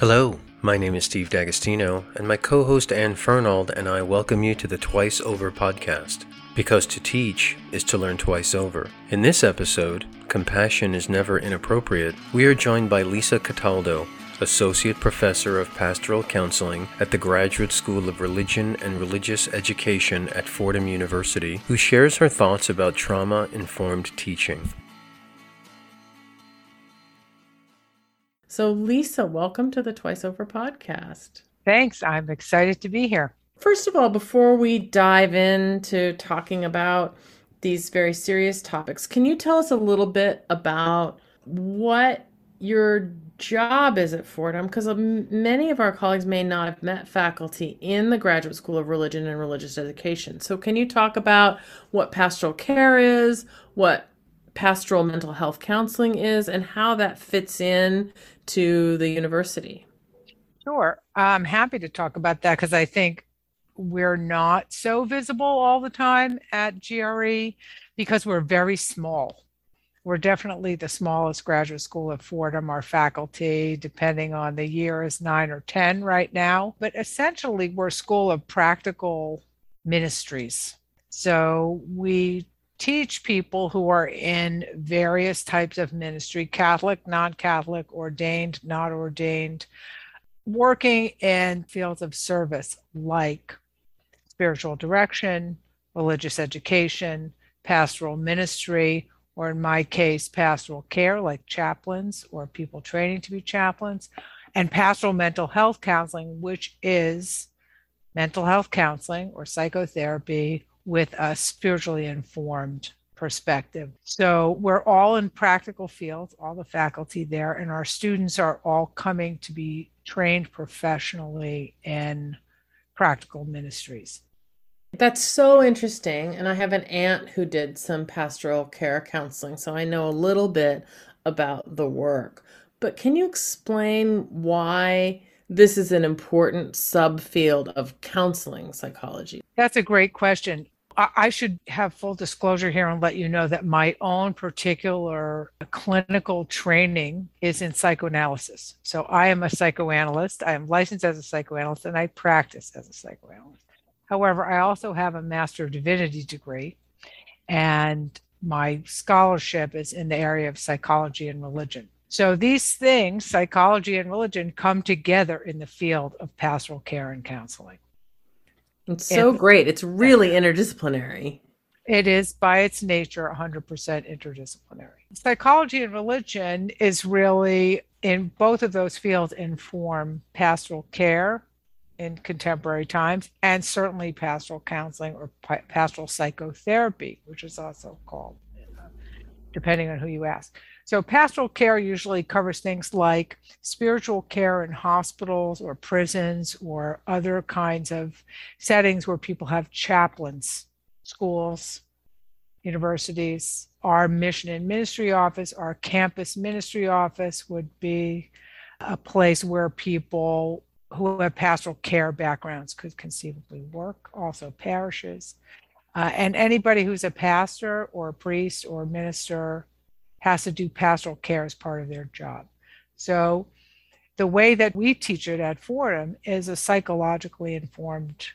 Hello, my name is Steve D'Agostino, and my co host Anne Fernald and I welcome you to the Twice Over podcast. Because to teach is to learn twice over. In this episode, Compassion is Never Inappropriate, we are joined by Lisa Cataldo, Associate Professor of Pastoral Counseling at the Graduate School of Religion and Religious Education at Fordham University, who shares her thoughts about trauma informed teaching. So, Lisa, welcome to the Twice Over podcast. Thanks. I'm excited to be here. First of all, before we dive into talking about these very serious topics, can you tell us a little bit about what your job is at Fordham? Because um, many of our colleagues may not have met faculty in the Graduate School of Religion and Religious Education. So, can you talk about what pastoral care is, what pastoral mental health counseling is, and how that fits in to the university? Sure. I'm happy to talk about that because I think we're not so visible all the time at GRE because we're very small. We're definitely the smallest graduate school at Fordham. Our faculty, depending on the year, is nine or 10 right now. But essentially, we're a school of practical ministries. So we teach people who are in various types of ministry Catholic, non Catholic, ordained, not ordained, working in fields of service like spiritual direction, religious education, pastoral ministry, or in my case, pastoral care, like chaplains or people training to be chaplains, and pastoral mental health counseling, which is mental health counseling or psychotherapy with a spiritually informed perspective. So we're all in practical fields, all the faculty there, and our students are all coming to be trained professionally in practical ministries. That's so interesting. And I have an aunt who did some pastoral care counseling, so I know a little bit about the work. But can you explain why this is an important subfield of counseling psychology? That's a great question. I should have full disclosure here and let you know that my own particular clinical training is in psychoanalysis. So I am a psychoanalyst. I am licensed as a psychoanalyst and I practice as a psychoanalyst. However, I also have a Master of Divinity degree, and my scholarship is in the area of psychology and religion. So these things, psychology and religion, come together in the field of pastoral care and counseling. It's so and, great. It's really interdisciplinary. It is by its nature 100% interdisciplinary. Psychology and religion is really, in both of those fields, inform pastoral care in contemporary times, and certainly pastoral counseling or pastoral psychotherapy, which is also called, uh, depending on who you ask. So, pastoral care usually covers things like spiritual care in hospitals or prisons or other kinds of settings where people have chaplains, schools, universities. Our mission and ministry office, our campus ministry office would be a place where people who have pastoral care backgrounds could conceivably work, also parishes. Uh, and anybody who's a pastor or a priest or minister has to do pastoral care as part of their job. So the way that we teach it at Fordham is a psychologically informed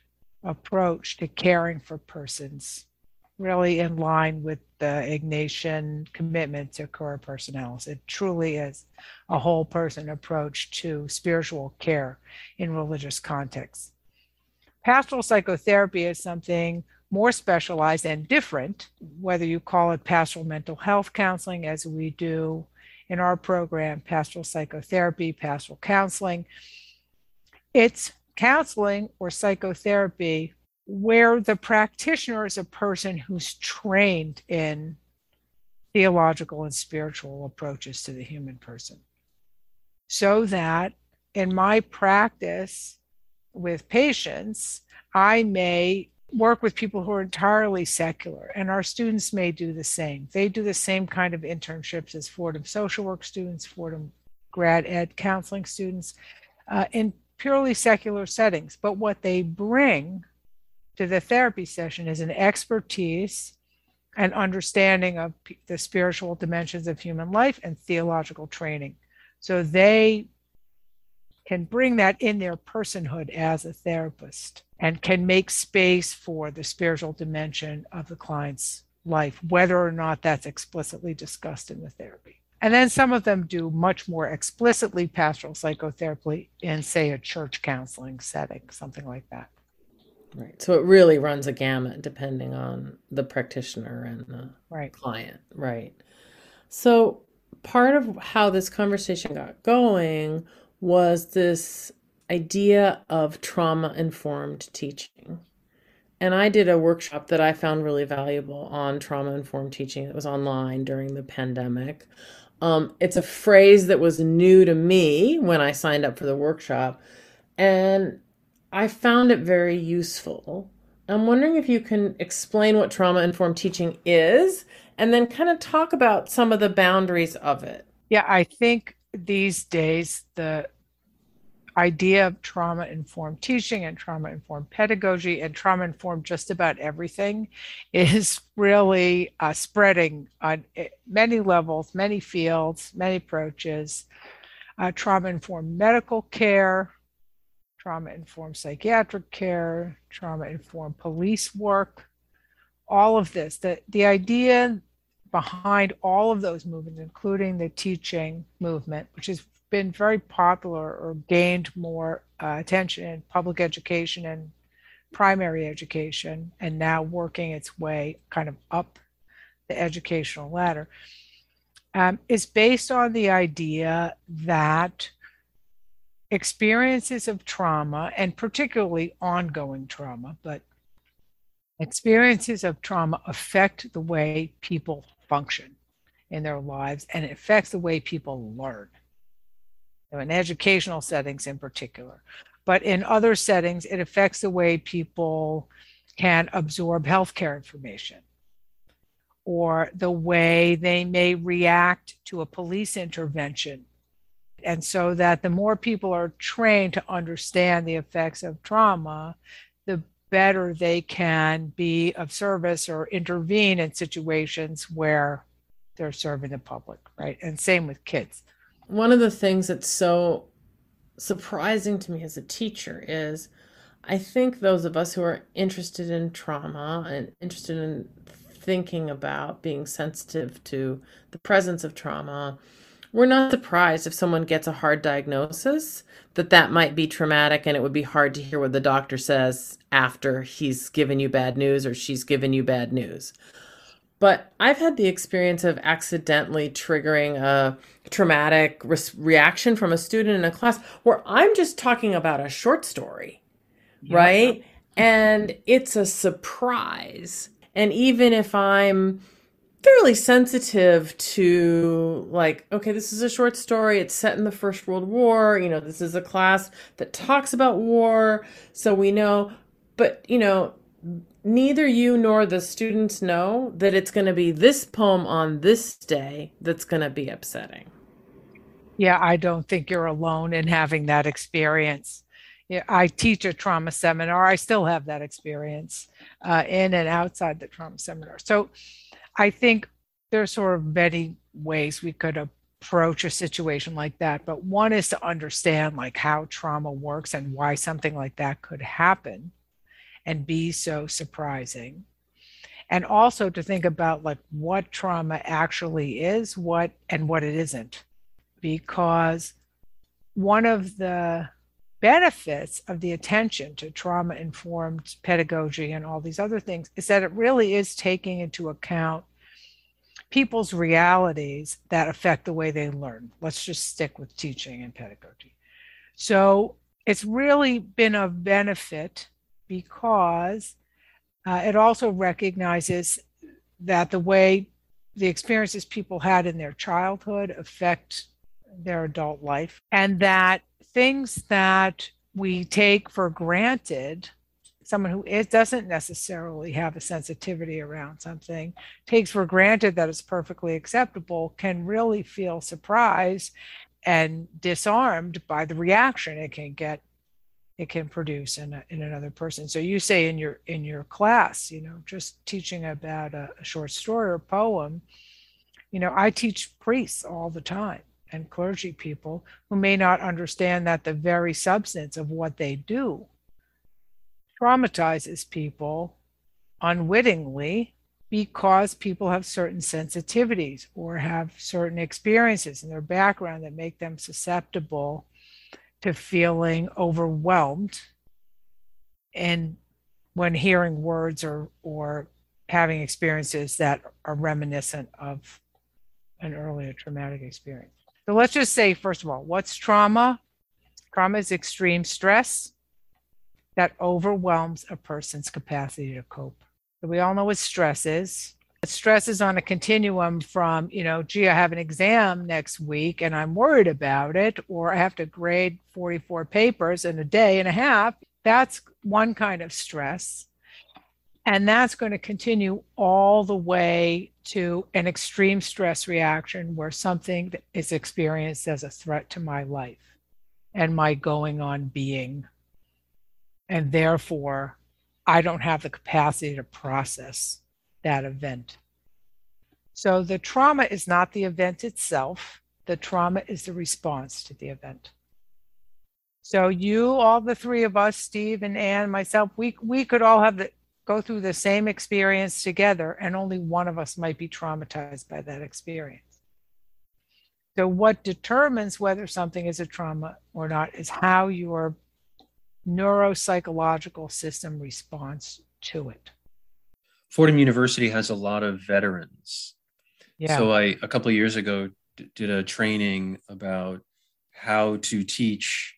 approach to caring for persons, really in line with the Ignatian commitment to cura personalis. It truly is a whole person approach to spiritual care in religious contexts. Pastoral psychotherapy is something more specialized and different, whether you call it pastoral mental health counseling, as we do in our program, pastoral psychotherapy, pastoral counseling. It's counseling or psychotherapy where the practitioner is a person who's trained in theological and spiritual approaches to the human person. So that in my practice with patients, I may work with people who are entirely secular, and our students may do the same. They do the same kind of internships as Fordham social work students, Fordham grad ed counseling students uh, in purely secular settings. But what they bring to the therapy session is an expertise and understanding of the spiritual dimensions of human life and theological training. So they can bring that in their personhood as a therapist and can make space for the spiritual dimension of the client's life, whether or not that's explicitly discussed in the therapy. And then some of them do much more explicitly pastoral psychotherapy in, say, a church counseling setting, something like that. Right. So it really runs a gamut depending on the practitioner and the right. client. Right. So part of how this conversation got going was this idea of trauma informed teaching. And I did a workshop that I found really valuable on trauma informed teaching. It was online during the pandemic. Um, it's a phrase that was new to me when I signed up for the workshop. And I found it very useful. I'm wondering if you can explain what trauma informed teaching is and then kind of talk about some of the boundaries of it. Yeah, I think these days the idea of trauma informed teaching and trauma informed pedagogy and trauma informed just about everything is really uh, spreading on eh, many levels, many fields, many approaches. Uh, trauma informed medical care, trauma informed psychiatric care, trauma informed police work, all of this. The, the idea behind all of those movements, including the teaching movement, which has been very popular or gained more uh, attention in public education and primary education, and now working its way kind of up the educational ladder, um, is based on the idea that experiences of trauma, and particularly ongoing trauma, but experiences of trauma affect the way people function in their lives and it affects the way people learn in educational settings in particular but in other settings it affects the way people can absorb healthcare information or the way they may react to a police intervention and so that the more people are trained to understand the effects of trauma the better they can be of service or intervene in situations where they're serving the public, right? And same with kids. One of the things that's so surprising to me as a teacher is I think those of us who are interested in trauma and interested in thinking about being sensitive to the presence of trauma we're not surprised if someone gets a hard diagnosis that that might be traumatic and it would be hard to hear what the doctor says after he's given you bad news or she's given you bad news. But I've had the experience of accidentally triggering a traumatic re- reaction from a student in a class where I'm just talking about a short story, yeah. right? And it's a surprise. And even if I'm fairly sensitive to like okay this is a short story it's set in the first world war you know this is a class that talks about war so we know but you know neither you nor the students know that it's going to be this poem on this day that's going to be upsetting yeah i don't think you're alone in having that experience yeah, I teach a trauma seminar. I still have that experience uh, in and outside the trauma seminar. So I think there's sort of many ways we could approach a situation like that, but one is to understand like how trauma works and why something like that could happen and be so surprising. And also to think about like what trauma actually is, what and what it isn't. Because one of the benefits of the attention to trauma informed pedagogy and all these other things is that it really is taking into account people's realities that affect the way they learn. Let's just stick with teaching and pedagogy. So it's really been of benefit because uh, it also recognizes that the way the experiences people had in their childhood affect their adult life and that things that we take for granted someone who is, doesn't necessarily have a sensitivity around something takes for granted that it's perfectly acceptable can really feel surprised and disarmed by the reaction it can get it can produce in, a, in another person. So you say in your in your class you know just teaching about a, a short story or poem you know i teach priests all the time and clergy people who may not understand that the very substance of what they do traumatizes people unwittingly because people have certain sensitivities or have certain experiences in their background that make them susceptible to feeling overwhelmed and when hearing words or or having experiences that are reminiscent of an earlier traumatic experience. So let's just say, first of all, what's trauma? Trauma is extreme stress that overwhelms a person's capacity to cope. So we all know what stress is. Stress is on a continuum from, you know, gee, I have an exam next week and I'm worried about it, or I have to grade 44 papers in a day and a half. That's one kind of stress. And that's going to continue all the way to an extreme stress reaction where something is experienced as a threat to my life and my going on being. And therefore, I don't have the capacity to process that event. So the trauma is not the event itself, the trauma is the response to the event. So you, all the three of us, Steve and Anne, myself, we we could all have the go through the same experience together, and only one of us might be traumatized by that experience. So, what determines whether something is a trauma or not is how your neuropsychological system responds to it. Fordham University has a lot of veterans. Yeah. So I a couple of years ago d- did a training about how to teach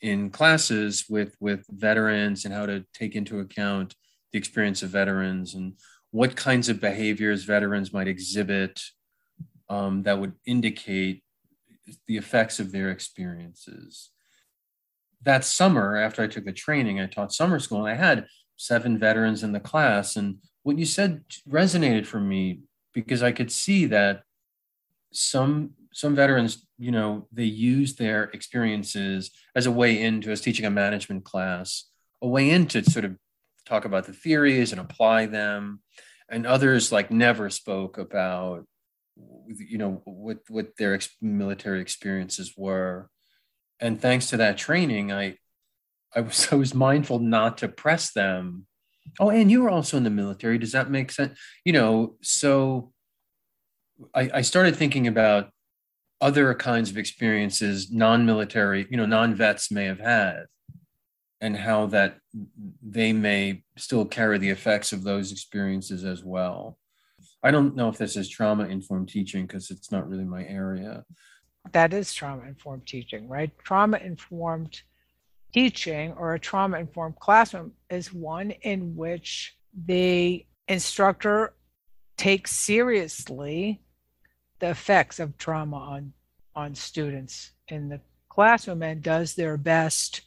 in classes with with veterans and how to take into account the experience of veterans and what kinds of behaviors veterans might exhibit um, that would indicate the effects of their experiences. That summer, after I took the training, I taught summer school and I had seven veterans in the class. And what you said resonated for me because I could see that some some veterans, you know, they use their experiences as a way into as teaching a management class, a way into sort of talk about the theories and apply them. And others like never spoke about you know what what their ex- military experiences were. And thanks to that training i i was i was mindful not to press them oh and you were also in the military does that make sense you know so i i started thinking about other kinds of experiences non-military you know non-vets may have had and how that they may still carry the effects of those experiences as well. I don't know if this is trauma informed teaching because it's not really my area. That is trauma informed teaching, right? Trauma informed teaching or a trauma informed classroom is one in which the instructor takes seriously the effects of trauma on on students in the classroom and does their best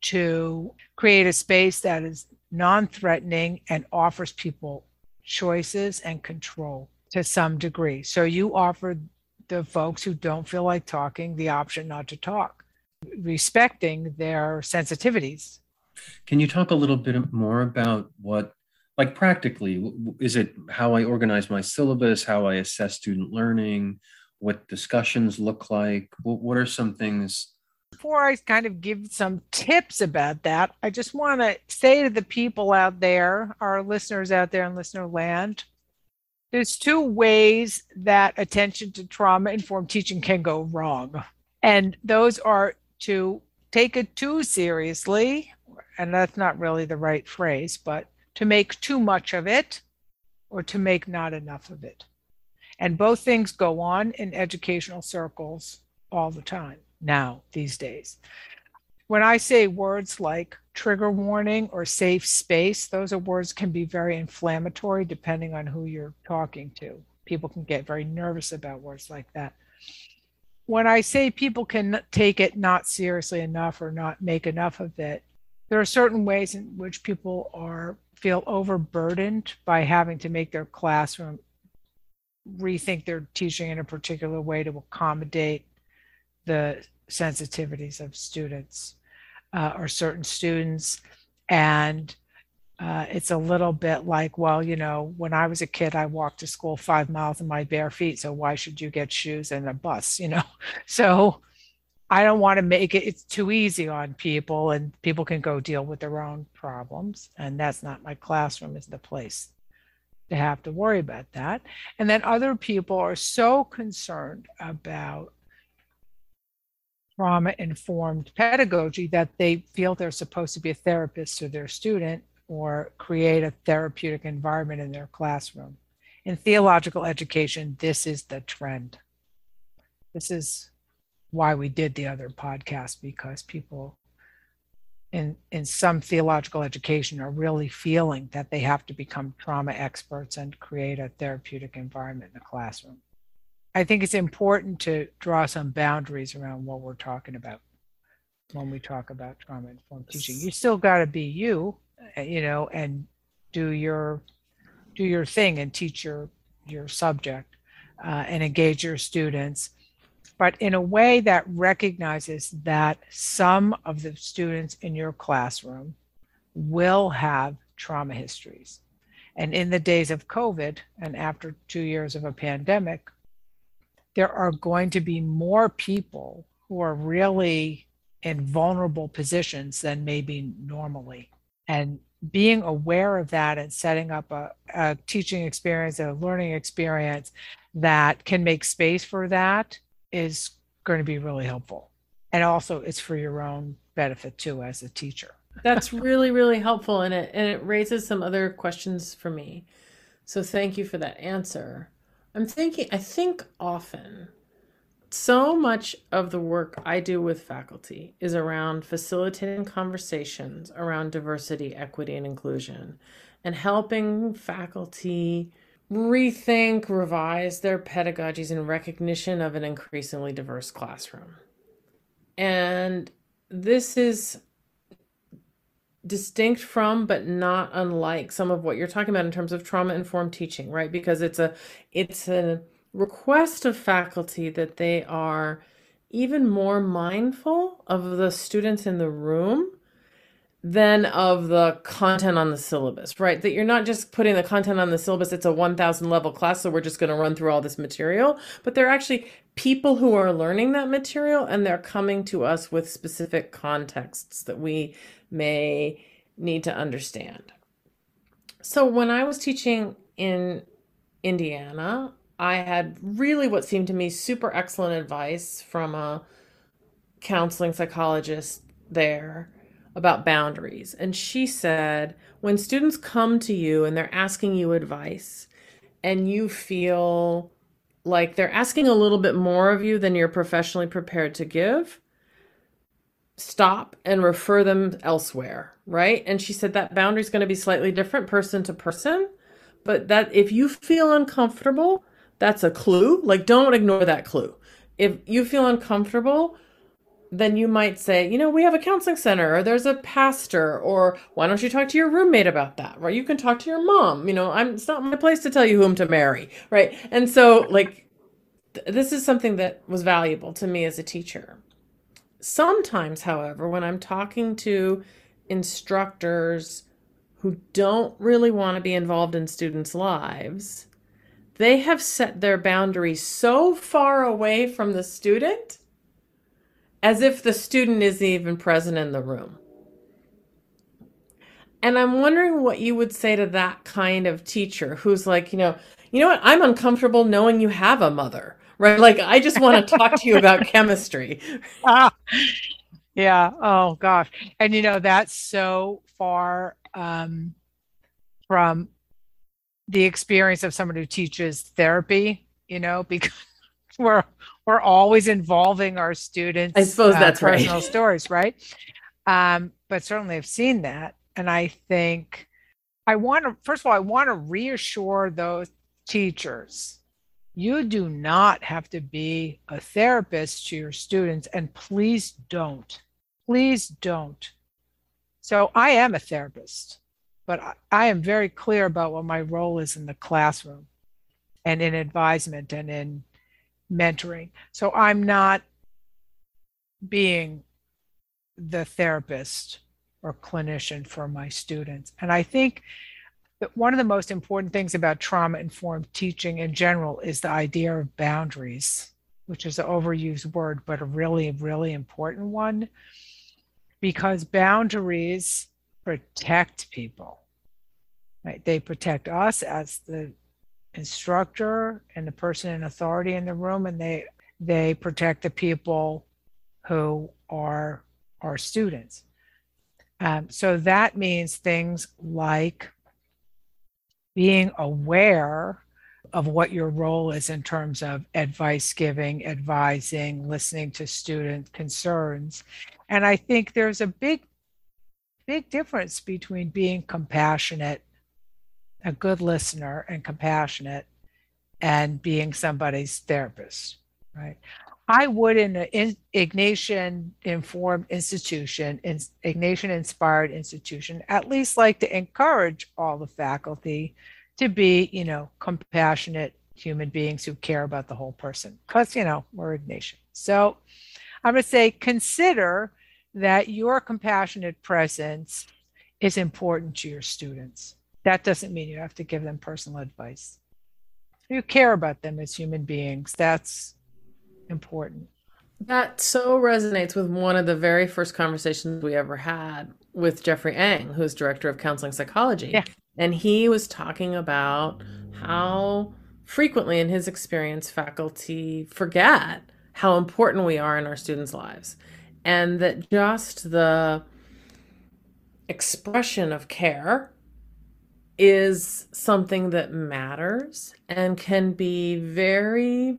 to create a space that is non threatening and offers people choices and control to some degree. So you offer the folks who don't feel like talking the option not to talk, respecting their sensitivities. Can you talk a little bit more about what, like practically, is it how I organize my syllabus, how I assess student learning, what discussions look like? What, what are some things before I kind of give some tips about that, I just want to say to the people out there, our listeners out there in listener land, there's two ways that attention to trauma informed teaching can go wrong. And those are to take it too seriously, and that's not really the right phrase, but to make too much of it or to make not enough of it. And both things go on in educational circles all the time now these days. When I say words like trigger warning or safe space, those are words can be very inflammatory depending on who you're talking to. People can get very nervous about words like that. When I say people can take it not seriously enough or not make enough of it, there are certain ways in which people are feel overburdened by having to make their classroom rethink their teaching in a particular way to accommodate the sensitivities of students uh, or certain students. And uh, it's a little bit like, well, you know, when I was a kid, I walked to school five miles in my bare feet. So why should you get shoes and a bus? You know, so I don't want to make it, it's too easy on people and people can go deal with their own problems. And that's not my classroom, is the place to have to worry about that. And then other people are so concerned about trauma informed pedagogy that they feel they're supposed to be a therapist to their student or create a therapeutic environment in their classroom. In theological education, this is the trend. This is why we did the other podcast because people in in some theological education are really feeling that they have to become trauma experts and create a therapeutic environment in the classroom. I think it's important to draw some boundaries around what we're talking about when we talk about trauma informed teaching. You still got to be you, you know, and do your do your thing and teach your your subject uh, and engage your students but in a way that recognizes that some of the students in your classroom will have trauma histories. And in the days of COVID and after two years of a pandemic, there are going to be more people who are really in vulnerable positions than maybe normally. And being aware of that and setting up a, a teaching experience, a learning experience that can make space for that is going to be really helpful. And also it's for your own benefit too as a teacher. That's really, really helpful and it and it raises some other questions for me. So thank you for that answer. I'm thinking I think often so much of the work I do with faculty is around facilitating conversations around diversity, equity, and inclusion and helping faculty rethink, revise their pedagogies in recognition of an increasingly diverse classroom. And this is distinct from but not unlike some of what you're talking about in terms of trauma informed teaching right because it's a it's a request of faculty that they are even more mindful of the students in the room than of the content on the syllabus, right? That you're not just putting the content on the syllabus, it's a 1000 level class, so we're just going to run through all this material. But they're actually people who are learning that material and they're coming to us with specific contexts that we may need to understand. So when I was teaching in Indiana, I had really what seemed to me super excellent advice from a counseling psychologist there about boundaries. And she said, when students come to you and they're asking you advice and you feel like they're asking a little bit more of you than you're professionally prepared to give, stop and refer them elsewhere, right? And she said that boundary is going to be slightly different person to person, but that if you feel uncomfortable, that's a clue. Like don't ignore that clue. If you feel uncomfortable, then you might say, you know, we have a counseling center or there's a pastor or why don't you talk to your roommate about that? Right? You can talk to your mom. You know, I'm it's not my place to tell you whom to marry, right? And so like th- this is something that was valuable to me as a teacher. Sometimes, however, when I'm talking to instructors who don't really want to be involved in students' lives, they have set their boundaries so far away from the student as if the student isn't even present in the room. And I'm wondering what you would say to that kind of teacher who's like, you know, you know what? I'm uncomfortable knowing you have a mother, right? Like, I just want to talk to you about chemistry. Ah, yeah. Oh, gosh. And, you know, that's so far um, from the experience of someone who teaches therapy, you know, because we're we're always involving our students. I suppose uh, that's personal right. stories, right? Um, but certainly I've seen that, and I think I want to. First of all, I want to reassure those teachers. You do not have to be a therapist to your students, and please don't. Please don't. So, I am a therapist, but I, am very clear about what my role is in the classroom and in advisement and in mentoring. So I'm not being the therapist or clinician for my students. And I think that one of the most important things about trauma informed teaching in general is the idea of boundaries, which is an overused word, but a really, really important one because boundaries protect people. Right? They protect us as the instructor and the person in authority in the room, and they they protect the people who are our students. Um, so that means things like being aware of what your role is in terms of advice giving, advising, listening to student concerns. And I think there's a big, big difference between being compassionate, a good listener and compassionate, and being somebody's therapist, right? I would, in an Ignatian informed institution, in Ignatian inspired institution, at least like to encourage all the faculty to be, you know, compassionate human beings who care about the whole person. Because, you know, we're Ignatian. So I'm going to say consider that your compassionate presence is important to your students. That doesn't mean you have to give them personal advice. You care about them as human beings. That's important. That so resonates with one of the very first conversations we ever had with Jeffrey Ng, who's director of counseling psychology. Yeah. And he was talking about how frequently, in his experience, faculty forget how important we are in our students' lives. And that just the expression of care is something that matters and can be very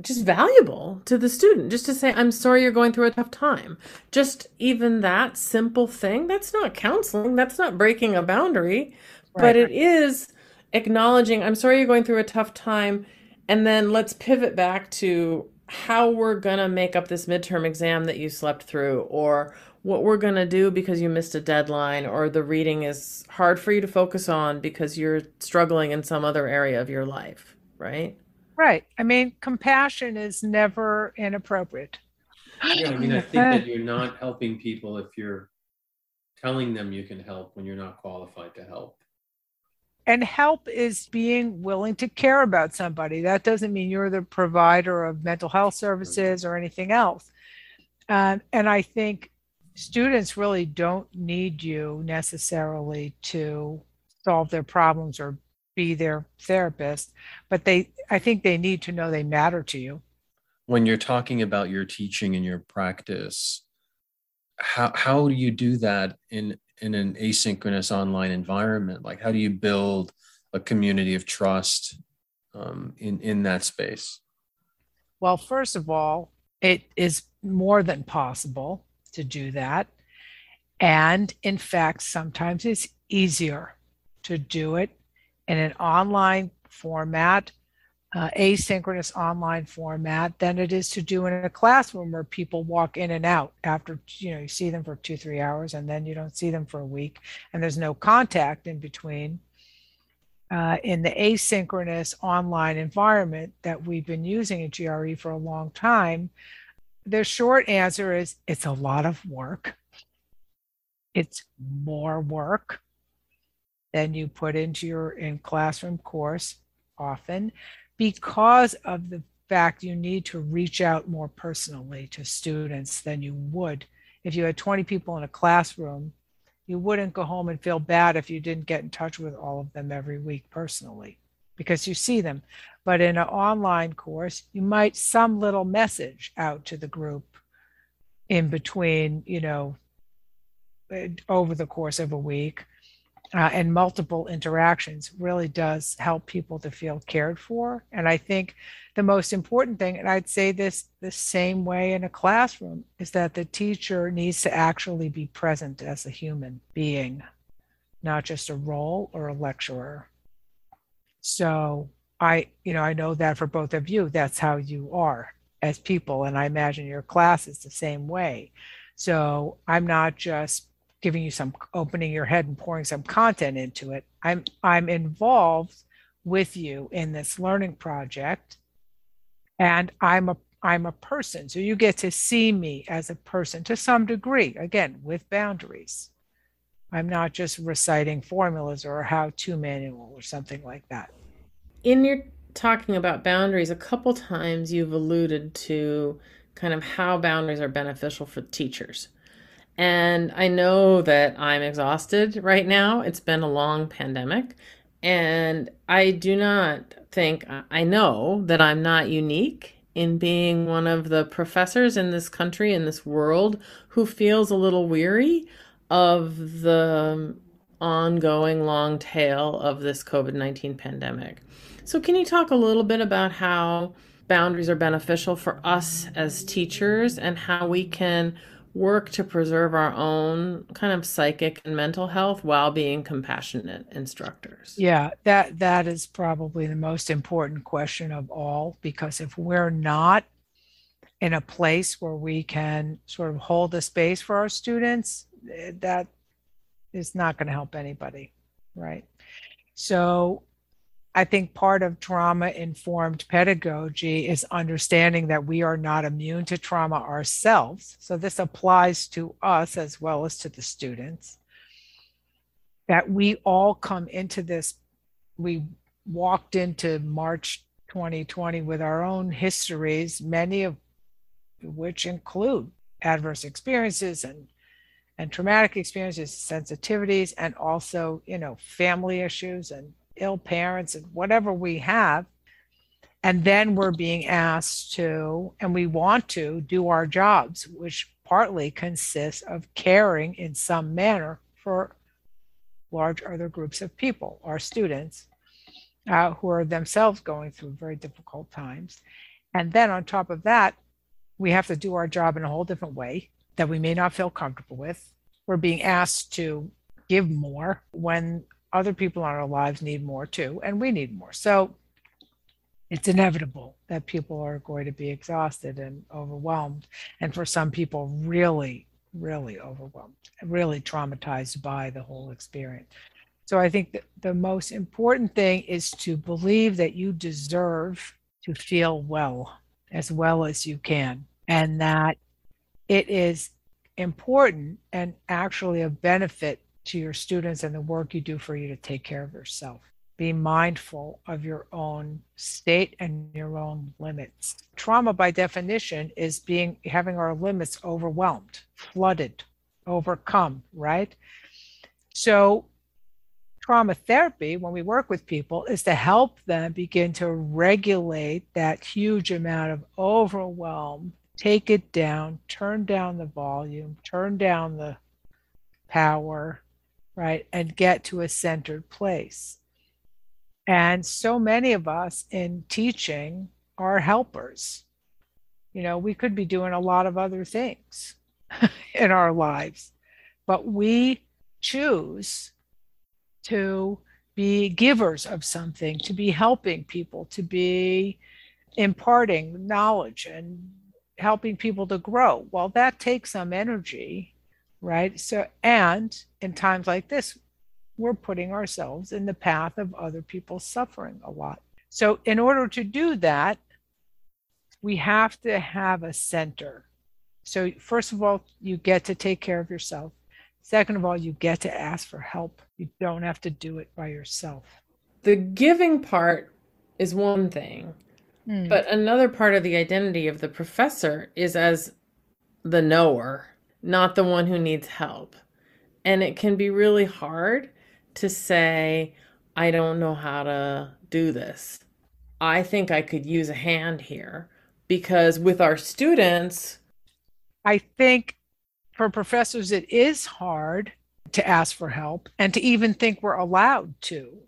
just valuable to the student just to say i'm sorry you're going through a tough time just even that simple thing that's not counseling that's not breaking a boundary right. but it is acknowledging i'm sorry you're going through a tough time and then let's pivot back to how we're going to make up this midterm exam that you slept through or what we're going to do because you missed a deadline or the reading is hard for you to focus on because you're struggling in some other area of your life right Right. I mean, compassion is never inappropriate. Yeah, I mean, I think that you're not helping people if you're telling them you can help when you're not qualified to help. And help is being willing to care about somebody. That doesn't mean you're the provider of mental health services or anything else. Um, and I think students really don't need you necessarily to solve their problems or be their therapist, but they I think they need to know they matter to you. When you're talking about your teaching and your practice, how how do you do that in in an asynchronous online environment? Like how do you build a community of trust um, in in that space? Well, first of all, it is more than possible to do that. And in fact, sometimes it's easier to do it in an online format, uh, asynchronous online format, than it is to do in a classroom where people walk in and out after, you know, you see them for two, three hours and then you don't see them for a week and there's no contact in between. Uh, in the asynchronous online environment that we've been using at GRE for a long time, the short answer is it's a lot of work. It's more work than you put into your in classroom course often because of the fact you need to reach out more personally to students than you would if you had 20 people in a classroom you wouldn't go home and feel bad if you didn't get in touch with all of them every week personally because you see them. But in an online course you might some little message out to the group in between you know eh, over the course of a week uh, and multiple interactions really does help people to feel cared for. And I think the most important thing, and I'd say this the same way in a classroom, is that the teacher needs to actually be present as a human being, not just a role or a lecturer. So I, you know, I know that for both of you, that's how you are as people. And I imagine your class is the same way. So I'm not just giving you some opening your head and pouring some content into it. I'm I'm involved with you in this learning project and I'm a I'm a person. So you get to see me as a person to some degree, again, with boundaries. I'm not just reciting formulas or a how to manual or something like that. In your talking about boundaries, a couple times you've alluded to kind of how boundaries are beneficial for teachers. And I know that I'm exhausted right now. It's been a long pandemic. And I do not think, I know that I'm not unique in being one of the professors in this country, in this world, who feels a little weary of the ongoing long tail of this COVID 19 pandemic. So, can you talk a little bit about how boundaries are beneficial for us as teachers and how we can work to preserve our own kind of psychic and mental health while being compassionate instructors? Yeah, that that is probably the most important question of all because if we're not in a place where we can sort of hold a space for our students, eh, that is not going to help anybody, right? So I think part of trauma informed pedagogy is understanding that we are not immune to trauma ourselves. So this applies to us as well as to the students. That we all come into this, we walked into March 2020 with our own histories, many of which include adverse experiences and and traumatic experiences, sensitivities, and also, you know, family issues and ill parents and whatever we have. And then we're being asked to, and we want to do our jobs, which partly consists of caring in some manner for large other groups of people, our students, uh, who are themselves going through very difficult times. And then on top of that, we have to do our job in a whole different way that we may not feel comfortable with. We're being asked to give more when other people in our lives need more too, and we need more. So it's inevitable that people are going to be exhausted and overwhelmed. And for some people, really, really overwhelmed, really traumatized by the whole experience. So I think that the most important thing is to believe that you deserve to feel well as well as you can, and that it is important and actually a benefit to your students and the work you do for you to take care of yourself. Be mindful of your own state and your own limits. Trauma, by definition, is being having our limits overwhelmed, flooded, overcome, right? So, trauma therapy, when we work with people, is to help them begin to regulate that huge amount of overwhelm, take it down, turn down the volume, turn down the power, right? And get to a centered place. And so many of us in teaching are helpers. You know, we could be doing a lot of other things in our lives, but we choose to be givers of something, to be helping people, to be imparting knowledge and helping people to grow. Well, that takes some energy right? So, and in times like this, we're putting ourselves in the path of other people suffering a lot. So, in order to do that, we have to have a center. So, first of all, you get to take care of yourself. Second of all, you get to ask for help. You don't have to do it by yourself. The giving part is one thing, mm. but another part of the identity of the professor is as the knower not the one who needs help. And it can be really hard to say, I don't know how to do this. I think I could use a hand here because with our students, I think for professors, it is hard to ask for help and to even think we're allowed to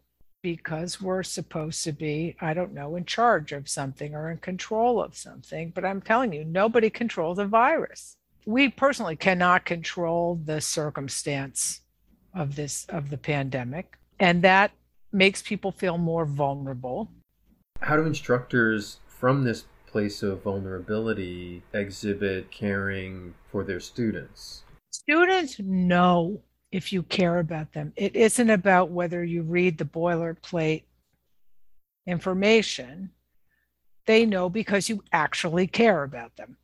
because we're supposed to be, I don't know, in charge of something or in control of something. But I'm telling you, nobody controls a virus we personally cannot control the circumstance of this of the pandemic and that makes people feel more vulnerable. How do instructors from this place of vulnerability exhibit caring for their students? Students know if you care about them. It isn't about whether you read the boilerplate information. They know because you actually care about them.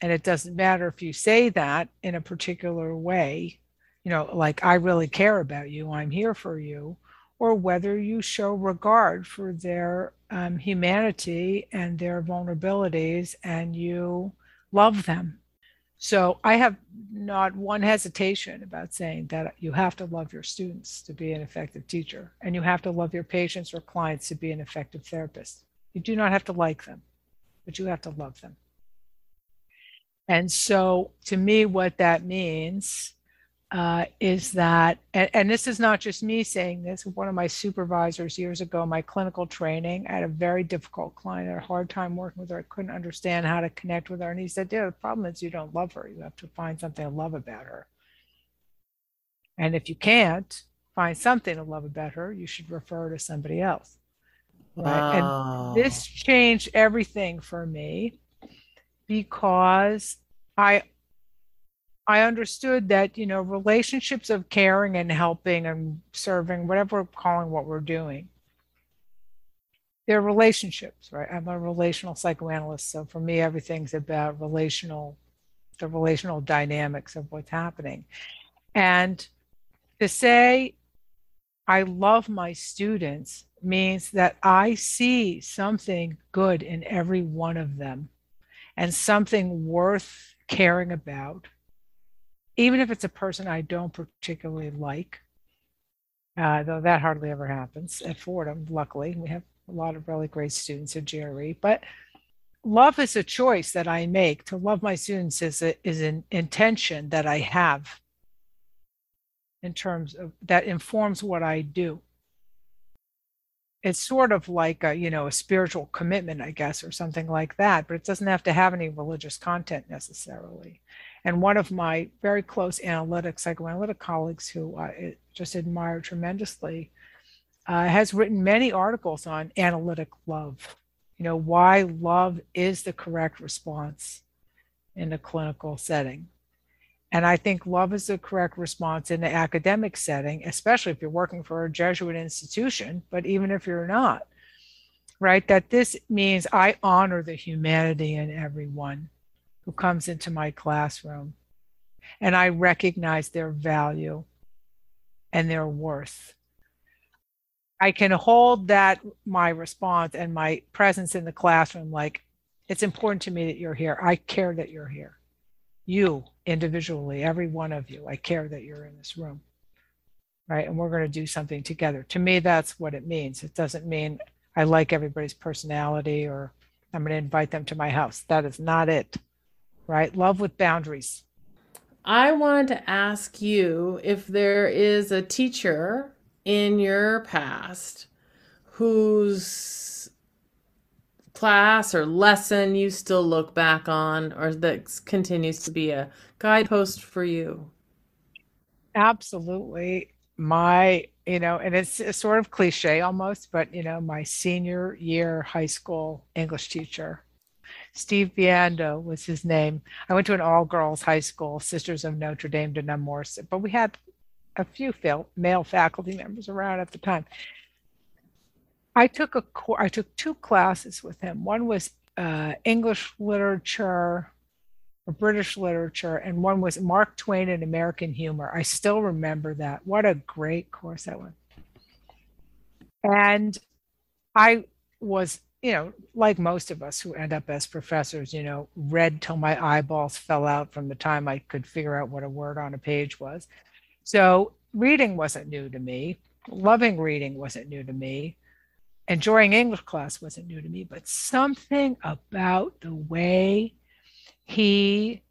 And it doesn't matter if you say that in a particular way, you know, like, I really care about you, I'm here for you, or whether you show regard for their um, humanity and their vulnerabilities and you love them. So I have not one hesitation about saying that you have to love your students to be an effective teacher, and you have to love your patients or clients to be an effective therapist. You do not have to like them, but you have to love them. And so, to me, what that means uh, is that, and, and, this is not just me saying this, one of my supervisors years ago, my clinical training, I had a very difficult client, I had a hard time working with her. I couldn't understand how to connect with her. And he said, Yeah, the problem is you don't love her. You have to find something to love about her. And if you can't find something to love about her, you should refer to somebody else. Right. Wow. And this changed everything for me because I I understood that, you know, relationships of caring and helping and serving, whatever we're calling what we're doing, they're relationships, right? I'm a relational psychoanalyst. So for me, everything's about relational, the relational dynamics of what's happening. And to say, I love my students means that I see something good in every one of them and something worth caring about even if it's a person I don't particularly like, uh, though that hardly ever happens at Fordham, luckily. We have a lot of really great students at GRE, but love is a choice that I make. To love my students is, a, is an intention that I have in terms of that informs what I do. It's sort of like a, you know, a spiritual commitment, I guess, or something like that, but it doesn't have to have any religious content necessarily. And one of my very close analytic, psychoanalytic colleagues who I just admire tremendously uh, has written many articles on analytic love. You know, why love is the correct response in a clinical setting. And I think love is the correct response in the academic setting, especially if you're working for a Jesuit institution, but even if you're not, right? That this means I honor the humanity in everyone who comes into my classroom and I recognize their value and their worth. I can hold that, my response and my presence in the classroom, like, it's important to me that you're here. I care that you're here. You individually, every one of you, I care that you're in this room. Right. And we're going to do something together. To me, that's what it means. It doesn't mean I like everybody's personality or I'm going to invite them to my house. That is not it right? Love with boundaries. I wanted to ask you if there is a teacher in your past whose class or lesson you still look back on or that continues to be a guidepost for you. Absolutely. My, you know, and it's sort of cliche almost, but, you know, my senior year high school English teacher Steve Biando was his name. I went to an all girls high school, Sisters of Notre Dame de Namur, but we had a few male faculty members around at the time. I took a I took two classes with him. One was uh, English literature or British literature, and one was Mark Twain and American humor. I still remember that. What a great course that was. And I was you know, like most of us who end up as professors, you know, read till my eyeballs fell out from the time I could figure out what a word on a page was. So reading wasn't new to me. Loving reading wasn't new to me. Enjoying English class wasn't new to me, but something about the way he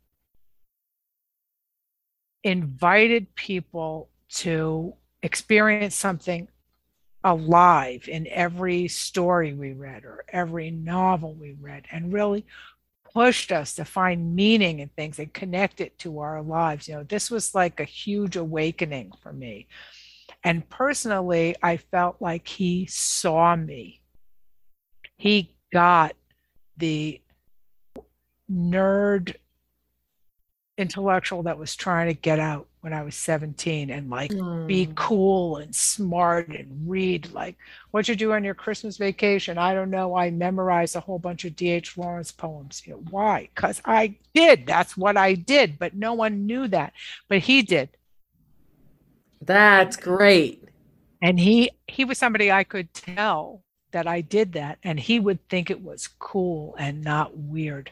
invited people to experience something alive in every story we read or every novel we read and really pushed us to find meaning in things and connect it to our lives. You know, this was like a huge awakening for me. And personally, I felt like he saw me. He got the nerd intellectual that was trying to get out when I was 17 and like Hmm. be cool and smart and read like what you do on your Christmas vacation. I don't know. I memorized a whole bunch of D.H. Lawrence poems. You know, why? Because I did. That's what I did. But no one knew that. But he did. That's great. And he he was somebody I could tell that I did that and he would think it was cool and not weird.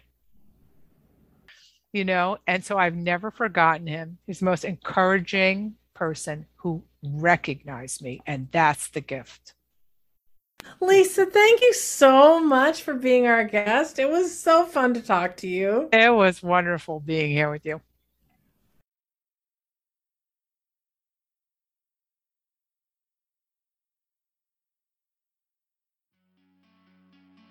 You know, and so I've never forgotten him. He's the most encouraging person who recognized me and that's the gift. Lisa, thank you so much for being our guest. It was so fun to talk to you. It was wonderful being here with you.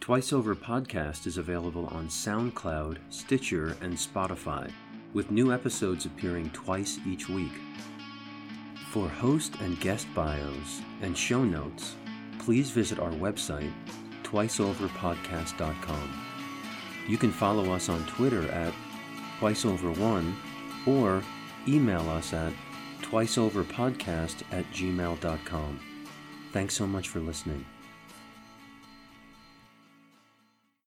Twice Over Podcast is available on SoundCloud, Stitcher, and Spotify, with new episodes appearing twice each week. For host and guest bios and show notes, please visit our website, twiceoverpodcast.com. You can follow us on Twitter at twiceover1 or email us at twiceoverpodcast at gmail.com. Thanks so much for listening.